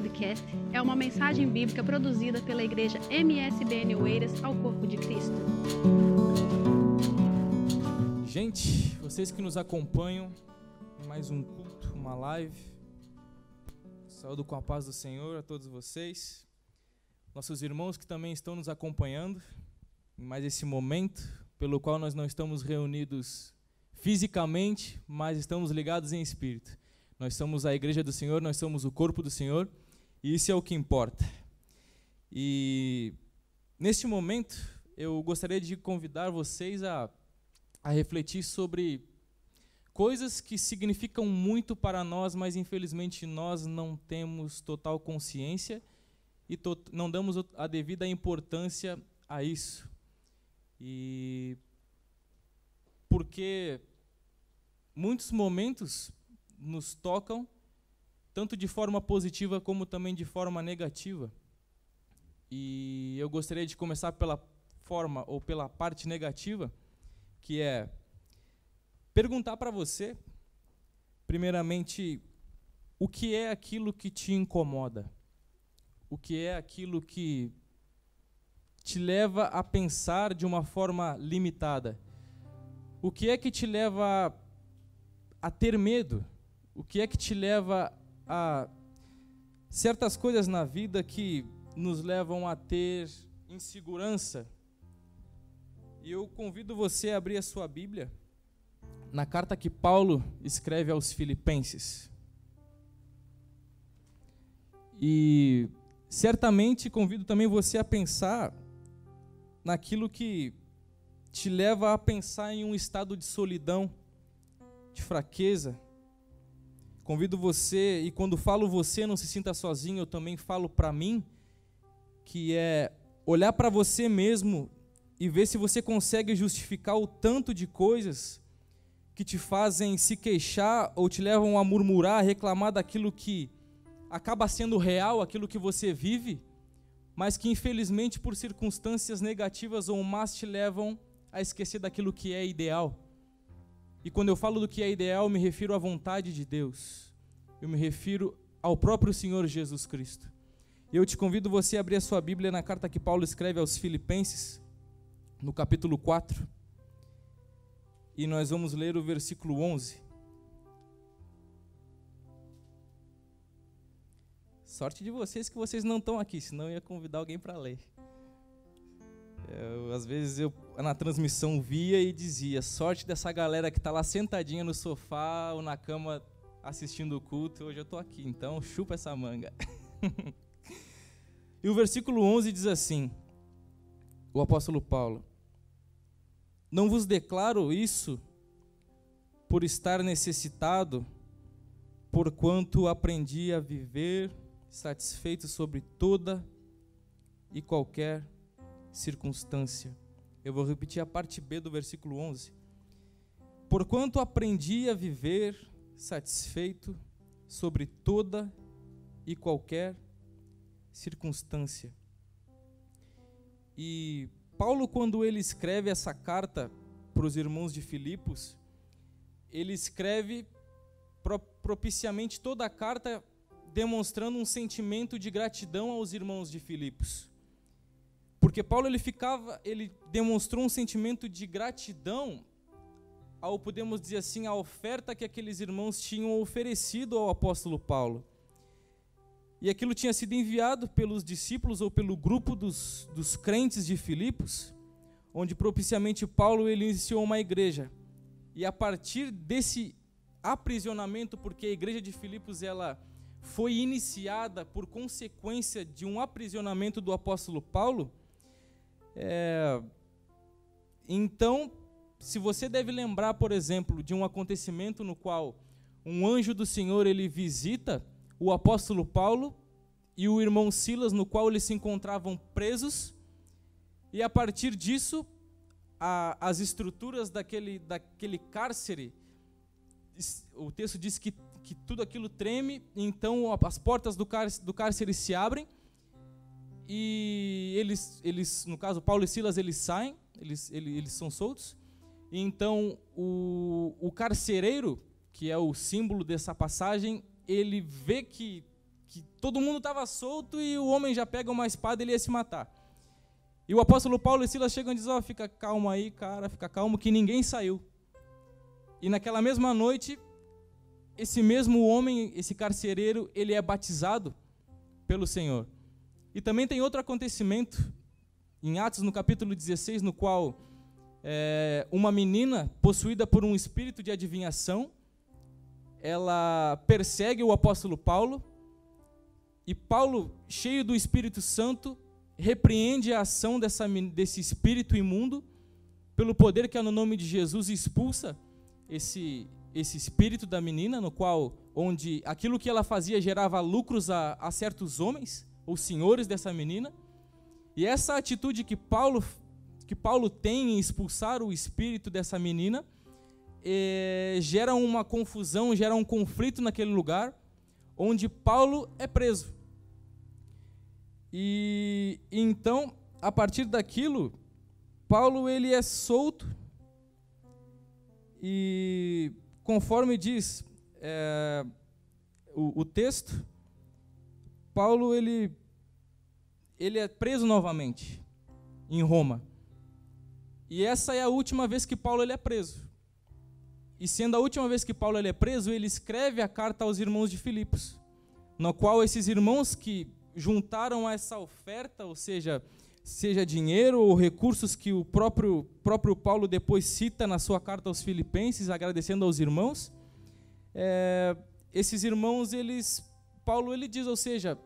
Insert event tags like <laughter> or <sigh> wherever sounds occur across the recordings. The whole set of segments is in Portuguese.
podcast é uma mensagem bíblica produzida pela igreja MSBN Oeiras ao Corpo de Cristo. Gente, vocês que nos acompanham mais um culto, uma live, saúdo com a paz do Senhor a todos vocês, nossos irmãos que também estão nos acompanhando em mais esse momento, pelo qual nós não estamos reunidos fisicamente, mas estamos ligados em espírito. Nós somos a igreja do Senhor, nós somos o corpo do Senhor, e isso é o que importa. E neste momento, eu gostaria de convidar vocês a, a refletir sobre coisas que significam muito para nós, mas infelizmente nós não temos total consciência e to não damos a devida importância a isso. E porque muitos momentos nos tocam, tanto de forma positiva como também de forma negativa. E eu gostaria de começar pela forma ou pela parte negativa, que é perguntar para você, primeiramente, o que é aquilo que te incomoda? O que é aquilo que te leva a pensar de uma forma limitada? O que é que te leva a, ter medo? O que é que te leva a certas coisas na vida que nos levam a ter insegurança? E eu convido você a abrir a sua Bíblia na carta que Paulo escreve aos Filipenses. E certamente convido também você a pensar naquilo que te leva a pensar em um estado de solidão, de fraqueza, Convido você, e quando falo você, não se sinta sozinho, eu também falo para mim, que é olhar para você mesmo e ver se você consegue justificar o tanto de coisas que te fazem se queixar ou te levam a murmurar, a reclamar daquilo que acaba sendo real, aquilo que você vive, mas que infelizmente por circunstâncias negativas ou más te levam a esquecer daquilo que é ideal. E quando eu falo do que é ideal, eu me refiro à vontade de Deus. Eu me refiro ao próprio Senhor Jesus Cristo. Eu te convido você a abrir a sua Bíblia na carta que Paulo escreve aos Filipenses, no capítulo 4. E nós vamos ler o versículo 11. Sorte de vocês que vocês não estão aqui, senão eu ia convidar alguém para ler. Eu, às vezes eu na transmissão via e dizia: sorte dessa galera que está lá sentadinha no sofá ou na cama assistindo o culto. Hoje eu estou aqui, então chupa essa manga. <laughs> e o versículo 11 diz assim: o apóstolo Paulo: Não vos declaro isso por estar necessitado, porquanto aprendi a viver satisfeito sobre toda e qualquer circunstância. Eu vou repetir a parte B do versículo 11. Porquanto aprendi a viver satisfeito sobre toda e qualquer circunstância. E Paulo, quando ele escreve essa carta para os irmãos de Filipos, ele escreve propiciamente toda a carta demonstrando um sentimento de gratidão aos irmãos de Filipos. Porque Paulo ele ficava, ele demonstrou um sentimento de gratidão ao podemos dizer assim a oferta que aqueles irmãos tinham oferecido ao apóstolo Paulo. E aquilo tinha sido enviado pelos discípulos ou pelo grupo dos, dos crentes de Filipos, onde propiciamente Paulo ele iniciou uma igreja. E a partir desse aprisionamento, porque a igreja de Filipos ela foi iniciada por consequência de um aprisionamento do apóstolo Paulo, é, então, se você deve lembrar, por exemplo, de um acontecimento no qual um anjo do Senhor ele visita o apóstolo Paulo e o irmão Silas, no qual eles se encontravam presos, e a partir disso, a, as estruturas daquele, daquele cárcere, o texto diz que, que tudo aquilo treme, então as portas do cárcere, do cárcere se abrem, e eles, eles, no caso, Paulo e Silas, eles saem, eles, eles, eles são soltos. E então o, o carcereiro, que é o símbolo dessa passagem, ele vê que, que todo mundo estava solto e o homem já pega uma espada e ele ia se matar. E o apóstolo Paulo e Silas chegam e dizem: Ó, oh, fica calmo aí, cara, fica calmo, que ninguém saiu. E naquela mesma noite, esse mesmo homem, esse carcereiro, ele é batizado pelo Senhor. E também tem outro acontecimento, em Atos, no capítulo 16, no qual é, uma menina possuída por um espírito de adivinhação, ela persegue o apóstolo Paulo, e Paulo, cheio do Espírito Santo, repreende a ação dessa, desse espírito imundo, pelo poder que é no nome de Jesus expulsa esse, esse espírito da menina, no qual, onde aquilo que ela fazia gerava lucros a, a certos homens, ou senhores dessa menina, e essa atitude que Paulo, que Paulo tem em expulsar o espírito dessa menina, é, gera uma confusão, gera um conflito naquele lugar, onde Paulo é preso. E então, a partir daquilo, Paulo ele é solto e conforme diz é, o, o, texto, Paulo ele ele é preso novamente em Roma. E essa é a última vez que Paulo ele é preso. E sendo a última vez que Paulo ele é preso, ele escreve a carta aos irmãos de Filipos, no qual esses irmãos que juntaram essa oferta, ou seja, seja dinheiro ou recursos que o próprio, próprio Paulo depois cita na sua carta aos Filipenses, agradecendo aos irmãos, é, esses irmãos, eles, Paulo ele diz, ou seja,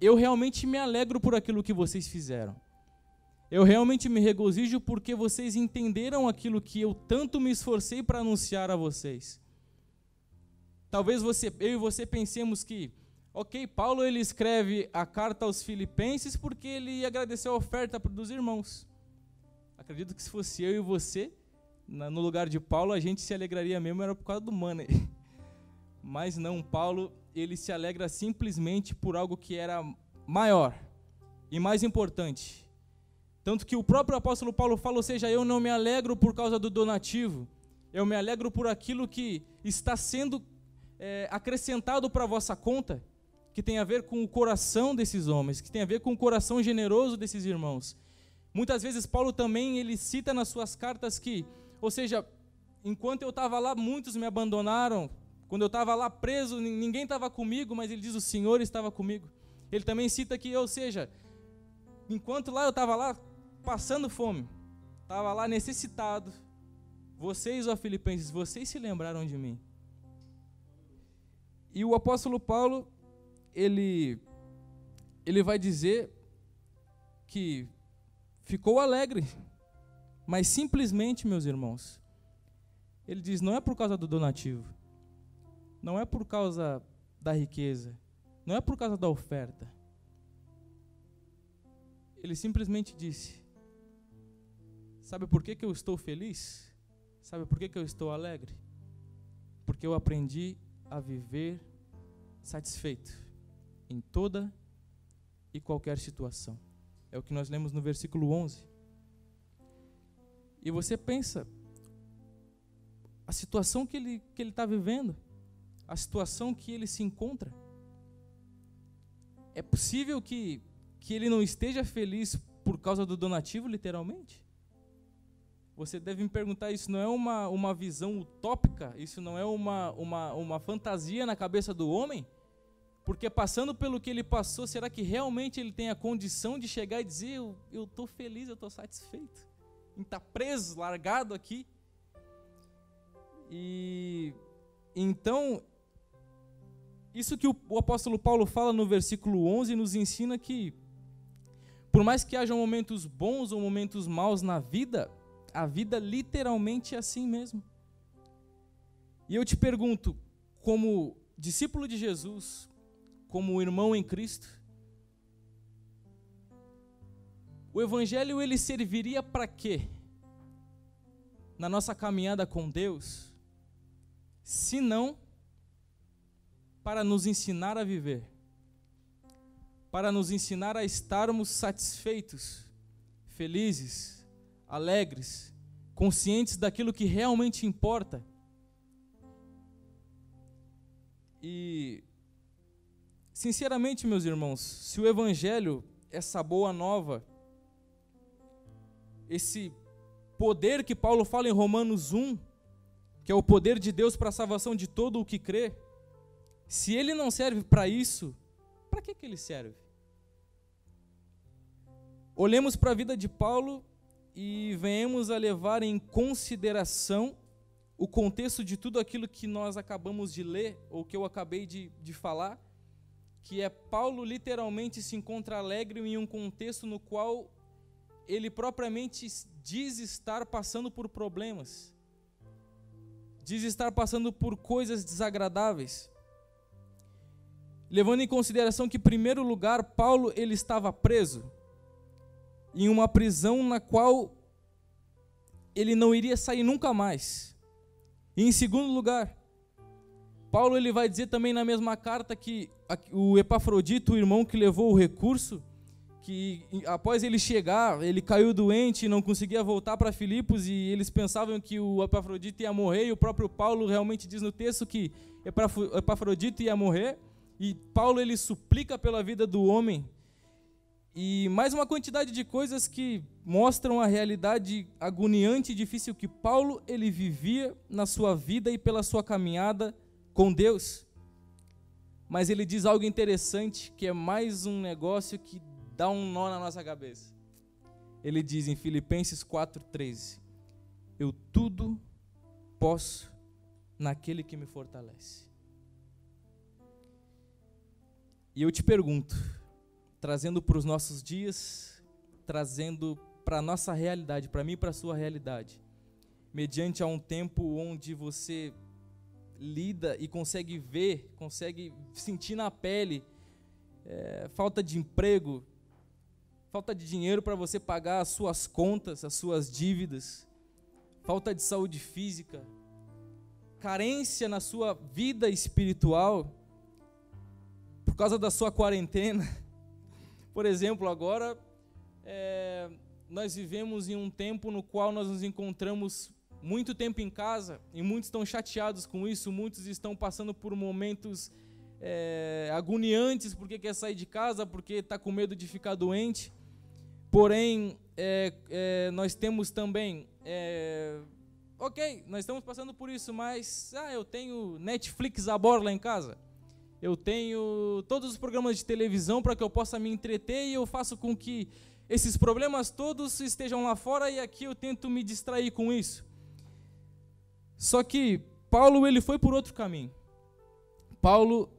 eu realmente me alegro por aquilo que vocês fizeram. Eu realmente me regozijo porque vocês entenderam aquilo que eu tanto me esforcei para anunciar a vocês. Talvez você, eu e você pensemos que, ok, Paulo ele escreve a carta aos Filipenses porque ele agradeceu a oferta dos irmãos. Acredito que se fosse eu e você, no lugar de Paulo, a gente se alegraria mesmo, era por causa do money. <laughs> Mas não, Paulo, ele se alegra simplesmente por algo que era maior e mais importante. Tanto que o próprio apóstolo Paulo fala, ou seja, eu não me alegro por causa do donativo, eu me alegro por aquilo que está sendo é, acrescentado para a vossa conta, que tem a ver com o coração desses homens, que tem a ver com o coração generoso desses irmãos. Muitas vezes Paulo também ele cita nas suas cartas que, ou seja, enquanto eu estava lá, muitos me abandonaram, quando eu estava lá preso, ninguém estava comigo, mas ele diz: O Senhor estava comigo. Ele também cita que, ou seja, enquanto lá eu estava lá passando fome, estava lá necessitado, vocês, ó Filipenses, vocês se lembraram de mim. E o apóstolo Paulo, ele, ele vai dizer que ficou alegre, mas simplesmente, meus irmãos, ele diz: não é por causa do donativo, não é por causa da riqueza, não é por causa da oferta. Ele simplesmente disse: Sabe por que, que eu estou feliz? Sabe por que, que eu estou alegre? Porque eu aprendi a viver satisfeito em toda e qualquer situação. É o que nós lemos no versículo 11. E você pensa, a situação que ele está que ele tá vivendo, a situação que ele se encontra. É possível que, que ele não esteja feliz por causa do donativo, literalmente? Você deve me perguntar, isso não é uma, uma visão utópica? Isso não é uma, uma, uma fantasia na cabeça do homem? Porque passando pelo que ele passou, será que realmente ele tem a condição de chegar e dizer: Eu estou feliz, eu estou satisfeito? Em estar tá preso, largado aqui? E então isso que o, apóstolo Paulo fala no versículo 11 nos ensina que, por mais que haja momentos bons ou momentos maus na vida, a vida literalmente é assim mesmo. E eu te pergunto, como discípulo de Jesus, como irmão em Cristo, o evangelho ele serviria para quê? Na nossa caminhada com Deus, se não para nos ensinar a viver, para nos ensinar a estarmos satisfeitos, felizes, alegres, conscientes daquilo que realmente importa. E Sinceramente, meus irmãos, se o Evangelho, essa boa nova, esse poder que Paulo fala em Romanos 1, que é o poder de Deus para a salvação de todo o que crê, se ele não serve para isso, para que, que ele serve? Olhemos para a vida de Paulo e venhamos a levar em consideração o contexto de tudo aquilo que nós acabamos de ler, ou que eu acabei de, de falar, que é Paulo literalmente se encontra alegre em um contexto no qual ele propriamente diz estar passando por problemas, diz estar passando por coisas desagradáveis. Levando em consideração que, em primeiro lugar, Paulo ele estava preso em uma prisão na qual ele não iria sair nunca mais. E em segundo lugar, Paulo ele vai dizer também na mesma carta que o Epafrodito, o irmão que levou o recurso, que após ele chegar, ele caiu doente e não conseguia voltar para Filipos e eles pensavam que o Epafrodito ia morrer e o próprio Paulo realmente diz no texto que Epafrodito ia morrer e Paulo ele suplica pela vida do homem e mais uma quantidade de coisas que mostram a realidade agoniante e difícil que Paulo ele vivia na sua vida e pela sua caminhada com Deus. Mas ele diz algo interessante que é mais um negócio que dá um nó na nossa cabeça. Ele diz em Filipenses 4:13: Eu tudo posso naquele que me fortalece. E eu te pergunto, trazendo para os nossos dias, trazendo para a nossa realidade, para mim e para a sua realidade, mediante a um tempo onde você lida e consegue ver, consegue sentir na pele é, falta de emprego, falta de dinheiro para você pagar as suas contas, as suas dívidas, falta de saúde física, carência na sua vida espiritual por causa da sua quarentena <laughs> por exemplo, agora é, nós vivemos em um tempo no qual nós nos encontramos muito tempo em casa e muitos estão chateados com isso, muitos estão passando por momentos é, agoniantes porque quer sair de casa, porque está com medo de ficar doente. Porém, é, é, nós temos também, é, ok, nós estamos passando por isso, mas ah, eu tenho Netflix a borla em casa eu tenho todos os programas de televisão para que eu possa me entreter e eu faço com que esses problemas todos estejam lá fora e aqui eu tento me distrair com isso. Só que Paulo ele foi por outro caminho. Paulo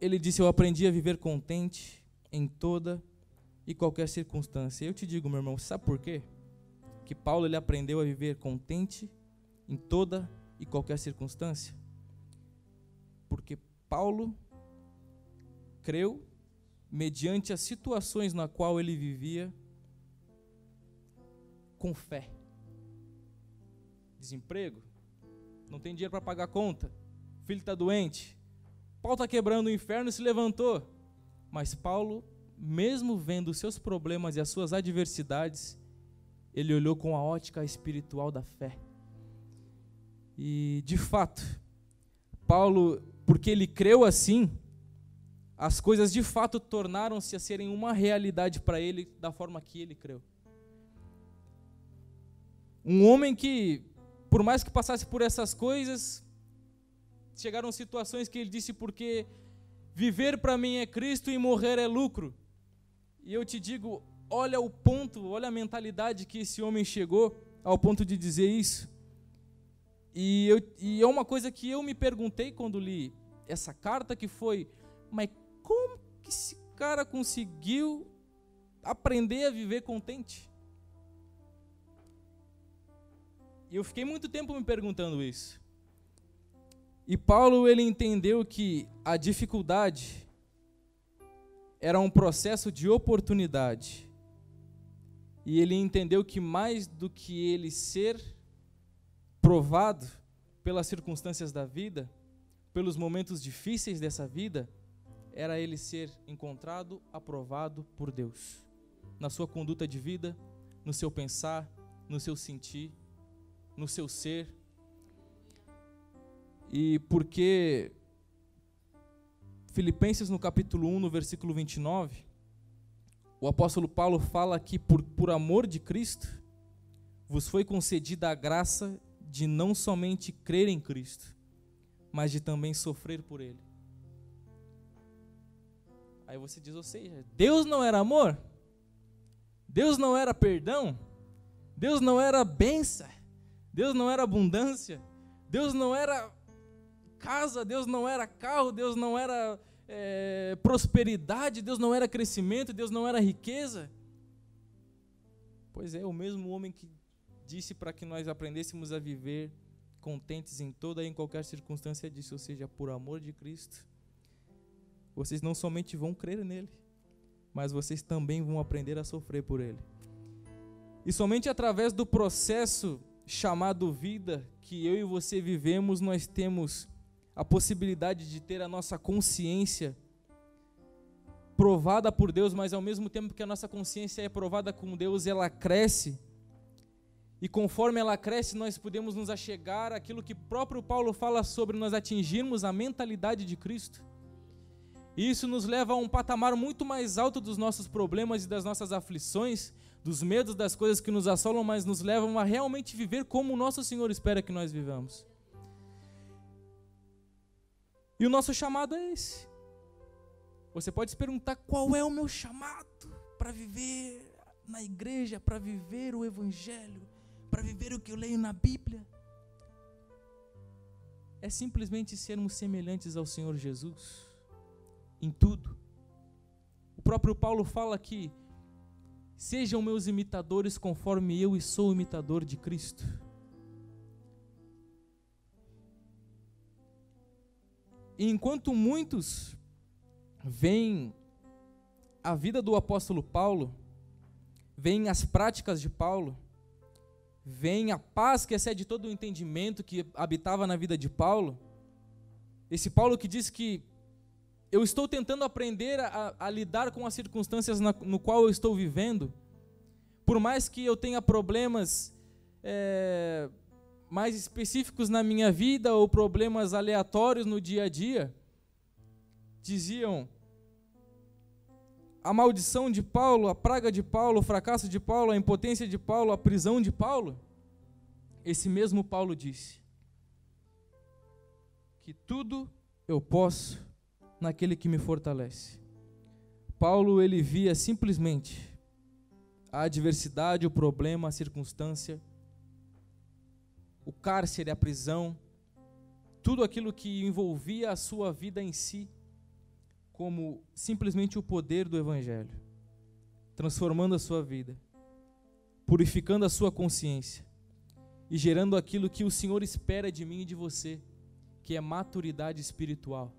ele disse: "Eu aprendi a viver contente em toda e qualquer circunstância". Eu te digo, meu irmão, sabe por quê? Que Paulo ele aprendeu a viver contente em toda e qualquer circunstância. Porque Paulo creu mediante as situações na qual ele vivia com fé. Desemprego, não tem dinheiro para pagar a conta, filho está doente, Paulo está quebrando o inferno e se levantou. Mas Paulo, mesmo vendo os seus problemas e as suas adversidades, ele olhou com a ótica espiritual da fé. E, de fato, Paulo porque ele creu assim, as coisas de fato tornaram-se a serem uma realidade para ele da forma que ele creu. Um homem que, por mais que passasse por essas coisas, chegaram situações que ele disse: porque viver para mim é Cristo e morrer é lucro. E eu te digo: olha o ponto, olha a mentalidade que esse homem chegou ao ponto de dizer isso. E, eu, e é uma coisa que eu me perguntei quando li essa carta que foi, mas como que esse cara conseguiu aprender a viver contente? E eu fiquei muito tempo me perguntando isso. E Paulo ele entendeu que a dificuldade era um processo de oportunidade. E ele entendeu que mais do que ele ser provado pelas circunstâncias da vida, pelos momentos difíceis dessa vida, era ele ser encontrado, aprovado por Deus. Na sua conduta de vida, no seu pensar, no seu sentir, no seu ser. E porque Filipenses no capítulo 1, no versículo 29, o apóstolo Paulo fala que por, por amor de Cristo vos foi concedida a graça de não somente crer em Cristo, mas de também sofrer por Ele. Aí você diz, ou seja, Deus não era amor? Deus não era perdão? Deus não era bênção? Deus não era abundância? Deus não era casa? Deus não era carro? Deus não era é, prosperidade? Deus não era crescimento? Deus não era riqueza? Pois é, o mesmo homem que disse para que nós aprendêssemos a viver contentes em toda e em qualquer circunstância disse, ou seja, por amor de Cristo, vocês não somente vão crer nele, mas vocês também vão aprender a sofrer por ele. E somente através do processo chamado vida que eu e você vivemos, nós temos a possibilidade de ter a nossa consciência provada por Deus, mas ao mesmo tempo que a nossa consciência é provada com Deus, ela cresce. E conforme ela cresce, nós podemos nos achegar àquilo que próprio Paulo fala sobre nós atingirmos a mentalidade de Cristo. E isso nos leva a um patamar muito mais alto dos nossos problemas e das nossas aflições, dos medos das coisas que nos assolam, mas nos levam a realmente viver como o nosso Senhor espera que nós vivamos. E o nosso chamado é esse. Você pode se perguntar qual é o meu chamado para viver na igreja, para viver o Evangelho, para viver o que eu leio na Bíblia. É simplesmente sermos semelhantes ao Senhor Jesus em tudo. O próprio Paulo fala que sejam meus imitadores conforme eu e sou imitador de Cristo. E enquanto muitos veem a vida do apóstolo Paulo, veem as práticas de Paulo, veem a paz que excede todo o entendimento que habitava na vida de Paulo, esse Paulo que diz que eu estou tentando aprender a, a lidar com as circunstâncias na, no qual eu estou vivendo. Por mais que eu tenha problemas é, mais específicos na minha vida ou problemas aleatórios no dia a dia, diziam a maldição de Paulo, a praga de Paulo, o fracasso de Paulo, a impotência de Paulo, a prisão de Paulo. Esse mesmo Paulo disse que tudo eu posso naquele que me fortalece. Paulo ele via simplesmente a adversidade, o problema, a circunstância, o cárcere, a prisão, tudo aquilo que envolvia a sua vida em si, como simplesmente o poder do Evangelho, transformando a sua vida, purificando a sua consciência e gerando aquilo que o Senhor espera de mim e de você, que é maturidade espiritual.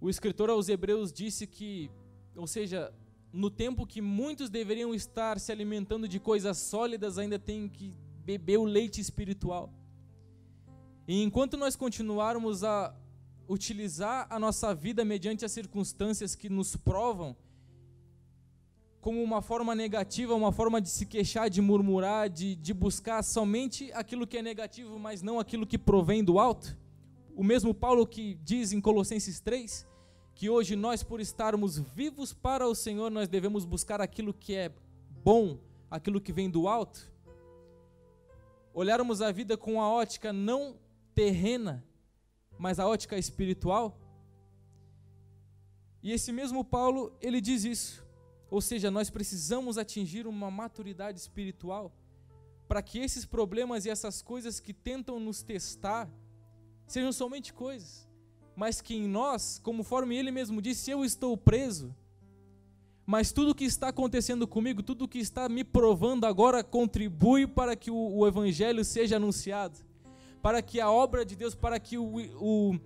O escritor aos Hebreus disse que, ou seja, no tempo que muitos deveriam estar se alimentando de coisas sólidas, ainda tem que beber o leite espiritual. E enquanto nós continuarmos a utilizar a nossa vida mediante as circunstâncias que nos provam, como uma forma negativa, uma forma de se queixar, de murmurar, de, de buscar somente aquilo que é negativo, mas não aquilo que provém do alto. O mesmo Paulo que diz em Colossenses 3 que hoje nós, por estarmos vivos para o Senhor, nós devemos buscar aquilo que é bom, aquilo que vem do alto. Olharmos a vida com a ótica não terrena, mas a ótica espiritual. E esse mesmo Paulo, ele diz isso. Ou seja, nós precisamos atingir uma maturidade espiritual para que esses problemas e essas coisas que tentam nos testar sejam somente coisas mas que em nós, conforme ele mesmo disse, eu estou preso, mas tudo que está acontecendo comigo, tudo que está me provando agora contribui para que o, o Evangelho seja anunciado, para que a obra de Deus, para que o, o,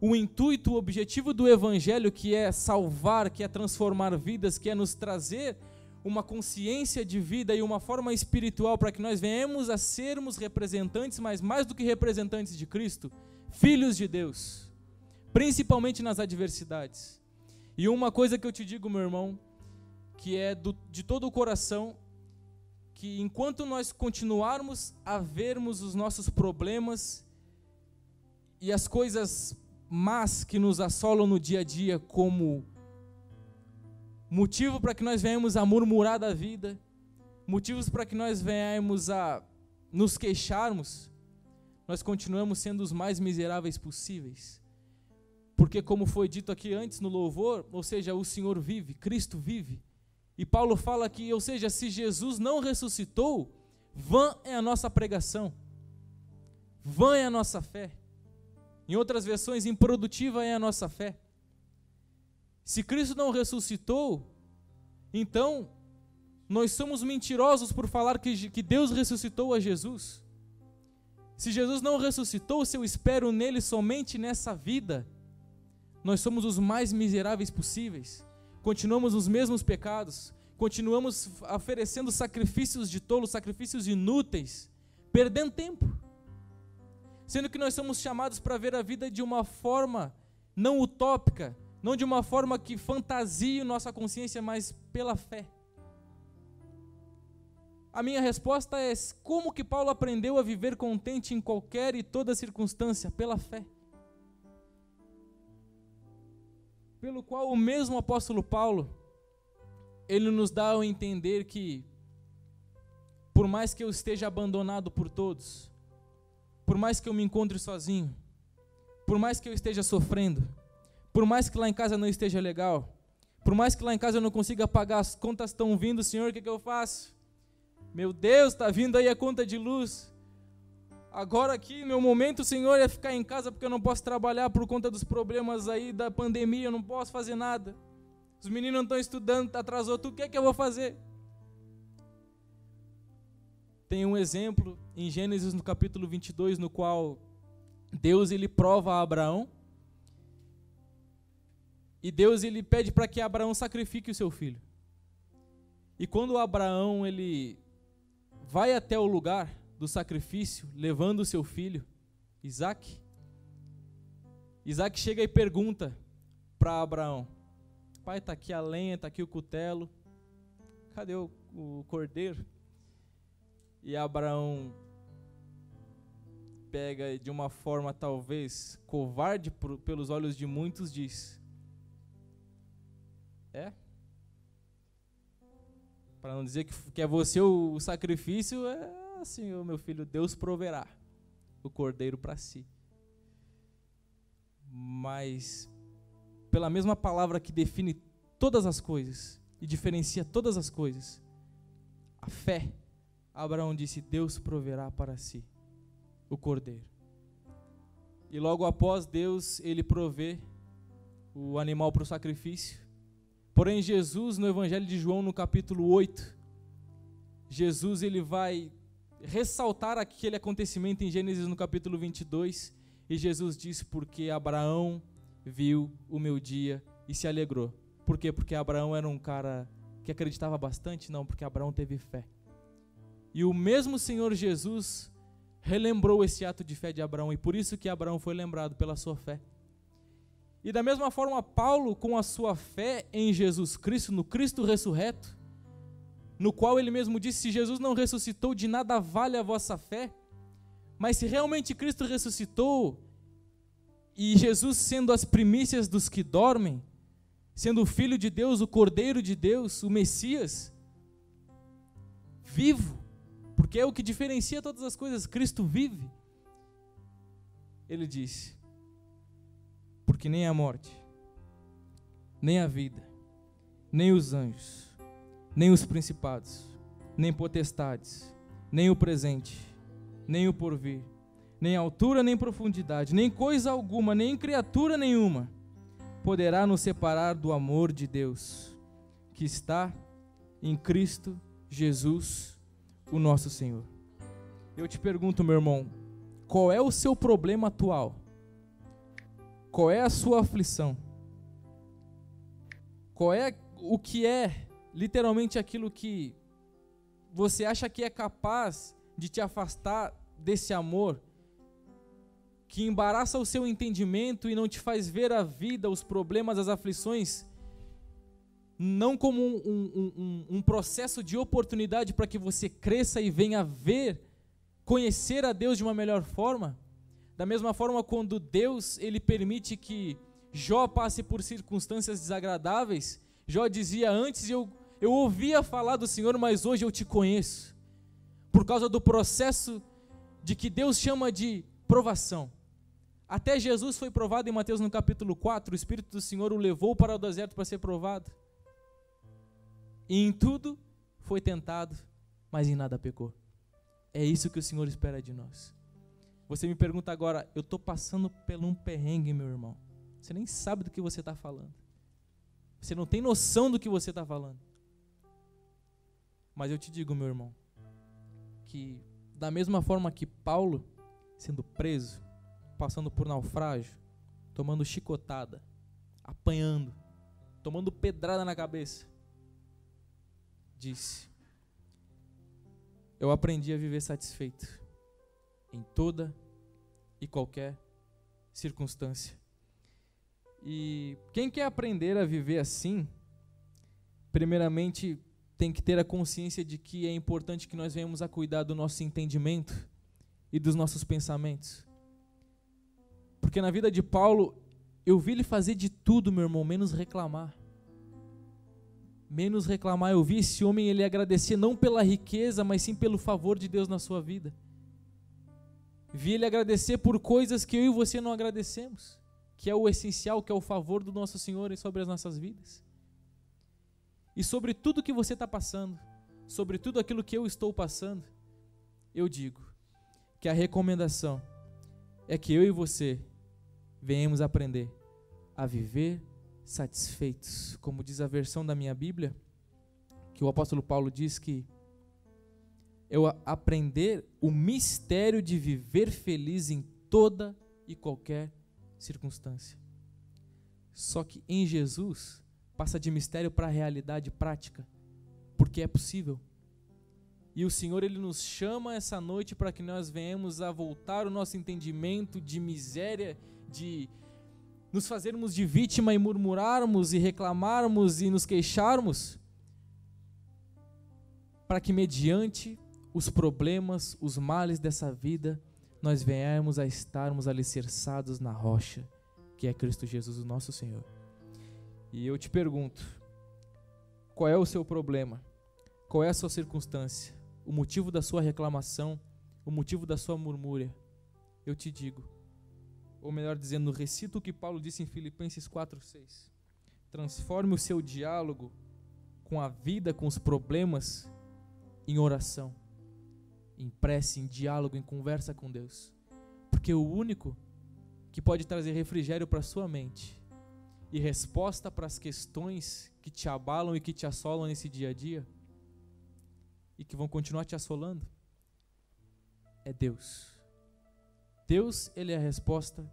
o intuito, o objetivo do Evangelho, que é salvar, que é transformar vidas, que é nos trazer uma consciência de vida e uma forma espiritual para que nós venhamos a sermos representantes, mas mais do que representantes de Cristo, filhos de Deus principalmente nas adversidades. E uma coisa que eu te digo, meu irmão, que é do, de todo o coração, que enquanto nós continuarmos a vermos os nossos problemas e as coisas más que nos assolam no dia a dia como motivo para que nós venhamos a murmurar da vida, motivos para que nós venhamos a nos queixarmos, nós continuamos sendo os mais miseráveis possíveis. Porque, como foi dito aqui antes no louvor, ou seja, o Senhor vive, Cristo vive. E Paulo fala que, ou seja, se Jesus não ressuscitou, vã é a nossa pregação, vã é a nossa fé. Em outras versões, improdutiva é a nossa fé. Se Cristo não ressuscitou, então nós somos mentirosos por falar que, que Deus ressuscitou a Jesus. Se Jesus não ressuscitou, se eu espero nele somente nessa vida, nós somos os mais miseráveis possíveis. Continuamos os mesmos pecados, continuamos oferecendo sacrifícios de tolos, sacrifícios inúteis, perdendo tempo sendo que nós somos chamados para ver a vida de uma forma não utópica, não de uma forma que fantasie nossa consciência, mas pela fé. A minha resposta é: como que Paulo aprendeu a viver contente em qualquer e toda circunstância? Pela fé. Pelo qual o mesmo apóstolo Paulo, ele nos dá a entender que, por mais que eu esteja abandonado por todos, por mais que eu me encontre sozinho, por mais que eu esteja sofrendo, por mais que lá em casa não esteja legal, por mais que lá em casa eu não consiga pagar, as contas estão vindo, Senhor, o que, que eu faço? Meu Deus, está vindo aí a conta de luz. Agora aqui, meu momento, Senhor, é ficar em casa porque eu não posso trabalhar por conta dos problemas aí da pandemia, eu não posso fazer nada. Os meninos não estão estudando, atrasou tudo, o que é que eu vou fazer? Tem um exemplo em Gênesis no capítulo 22 no qual Deus ele prova a Abraão e Deus ele pede para que Abraão sacrifique o seu filho. E quando Abraão ele vai até o lugar do sacrifício, levando o seu filho, Isaac, Isaac chega e pergunta para Abraão: Pai, está aqui a lenha, está aqui o cutelo, cadê o, o cordeiro? E Abraão pega de uma forma talvez covarde por, pelos olhos de muitos, diz: É? Para não dizer que, que é você o, o sacrifício, é assim, o meu filho, Deus proverá o cordeiro para si. Mas, pela mesma palavra que define todas as coisas e diferencia todas as coisas, a fé Abraão disse: Deus proverá para si o cordeiro. E logo após Deus, ele provê o animal para o sacrifício. Porém, Jesus, no Evangelho de João, no capítulo 8, Jesus ele vai ressaltar aquele acontecimento em Gênesis no capítulo 22, e Jesus diz: Porque Abraão viu o meu dia e se alegrou. Por quê? Porque Abraão era um cara que acreditava bastante? Não, porque Abraão teve fé. E o mesmo Senhor Jesus relembrou esse ato de fé de Abraão, e por isso que Abraão foi lembrado pela sua fé. E da mesma forma, Paulo, com a sua fé em Jesus Cristo, no Cristo ressurreto, no qual ele mesmo disse: se Jesus não ressuscitou, de nada vale a vossa fé. Mas se realmente Cristo ressuscitou, e Jesus sendo as primícias dos que dormem, sendo o Filho de Deus, o Cordeiro de Deus, o Messias, vivo, porque é o que diferencia todas as coisas. Cristo vive. Ele disse: Porque nem a morte, nem a vida, nem os anjos, nem os principados, nem potestades, nem o presente, nem o porvir, nem altura, nem profundidade, nem coisa alguma, nem criatura nenhuma poderá nos separar do amor de Deus que está em Cristo Jesus o nosso Senhor. Eu te pergunto, meu irmão, qual é o seu problema atual? Qual é a sua aflição? Qual é o que é literalmente aquilo que você acha que é capaz de te afastar desse amor, que embaraça o seu entendimento e não te faz ver a vida, os problemas, as aflições não como um, um, um, um processo de oportunidade para que você cresça e venha ver, conhecer a Deus de uma melhor forma. Da mesma forma, quando Deus ele permite que Jó passe por circunstâncias desagradáveis, Jó dizia antes eu eu ouvia falar do Senhor, mas hoje eu te conheço. Por causa do processo de que Deus chama de provação. Até Jesus foi provado em Mateus no capítulo 4, o Espírito do Senhor o levou para o deserto para ser provado. E em tudo foi tentado, mas em nada pecou. É isso que o Senhor espera de nós. Você me pergunta agora, eu estou passando por um perrengue, meu irmão. Você nem sabe do que você está falando. Você não tem noção do que você está falando. Mas eu te digo, meu irmão, que da mesma forma que Paulo, sendo preso, passando por naufrágio, tomando chicotada, apanhando, tomando pedrada na cabeça, disse: Eu aprendi a viver satisfeito em toda e qualquer circunstância. E quem quer aprender a viver assim, primeiramente tem que ter a consciência de que é importante que nós venhamos a cuidar do nosso entendimento e dos nossos pensamentos. Porque na vida de Paulo, eu vi ele fazer de tudo, meu irmão, menos reclamar. Menos reclamar. Eu vi esse homem ele agradecer não pela riqueza, mas sim pelo favor de Deus na sua vida. Vi ele agradecer por coisas que eu e você não agradecemos, que é o essencial, que é o favor do nosso Senhor sobre as nossas vidas. E sobre tudo que você está passando, sobre tudo aquilo que eu estou passando, eu digo que a recomendação é que eu e você venhamos aprender a viver satisfeitos. Como diz a versão da minha Bíblia, que o apóstolo Paulo diz que eu aprender o mistério de viver feliz em toda e qualquer circunstância. Só que em Jesus passa de mistério para realidade prática, porque é possível. E o Senhor ele nos chama essa noite para que nós venhamos a voltar o nosso entendimento de miséria, de nos fazermos de vítima e murmurarmos e reclamarmos e nos queixarmos, para que mediante os problemas, os males dessa vida, nós venhamos a estarmos alicerçados na rocha, que é Cristo Jesus, o nosso Senhor. E eu te pergunto: qual é o seu problema? Qual é a sua circunstância? O motivo da sua reclamação? O motivo da sua murmúria? Eu te digo, ou melhor dizendo, recito o que Paulo disse em Filipenses 4:6. Transforme o seu diálogo com a vida, com os problemas, em oração, em prece, em diálogo, em conversa com Deus. Porque o único que pode trazer refrigério para sua mente e resposta para as questões que te abalam e que te assolam nesse dia a dia e que vão continuar te assolando é Deus. Deus, ele é a resposta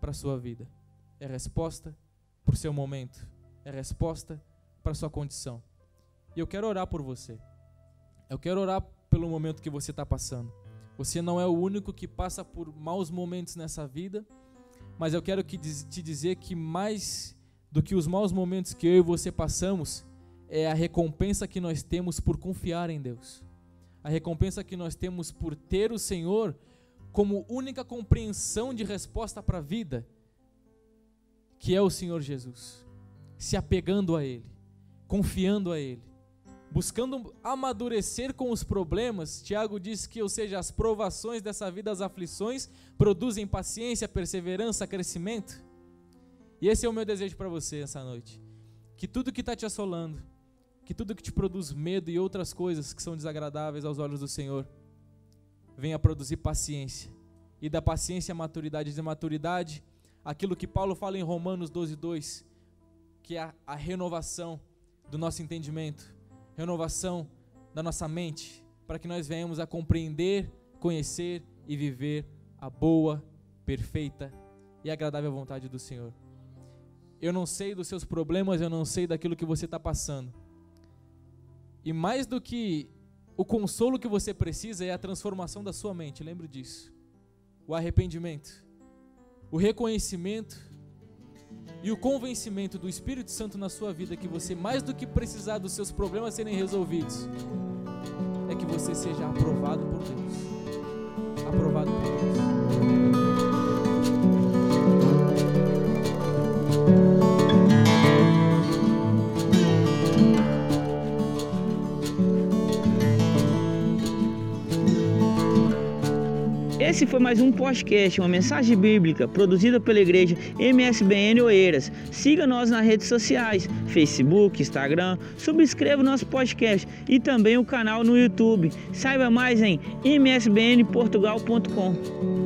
para a sua vida. É a resposta para o seu momento. É a resposta para a sua condição. E eu quero orar por você. Eu quero orar pelo momento que você está passando. Você não é o único que passa por maus momentos nessa vida mas eu quero que, te dizer que mais do que os maus momentos que eu e você passamos, é a recompensa que nós temos por confiar em Deus. A recompensa que nós temos por ter o Senhor como única compreensão de resposta para a vida, que é o Senhor Jesus. Se apegando a Ele, confiando a Ele buscando amadurecer com os problemas, Tiago diz que, ou seja, as provações dessa vida, as aflições, produzem paciência, perseverança, crescimento. E esse é o meu desejo para você essa noite. Que tudo que está te assolando, que tudo que te produz medo e outras coisas que são desagradáveis aos olhos do Senhor, venha produzir paciência. E da paciência a maturidade, de maturidade, aquilo que Paulo fala em Romanos 12, 2, que é a, a renovação do nosso entendimento renovação da nossa mente, para que nós venhamos a compreender, conhecer e viver a boa, perfeita e agradável vontade do Senhor. Eu não sei dos seus problemas, eu não sei daquilo que você está passando. E mais do que o consolo que você precisa é a transformação da sua mente, lembre disso. O arrependimento, o reconhecimento e o convencimento do Espírito Santo na sua vida que você, mais do que precisar dos seus problemas serem resolvidos, é que você seja aprovado por Deus. Aprovado por Deus. Esse foi mais um podcast, uma mensagem bíblica produzida pela igreja MSBN Oeiras. Siga nós nas redes sociais, Facebook, Instagram, subscreva o nosso podcast e também o canal no YouTube. Saiba mais em msbnportugal.com.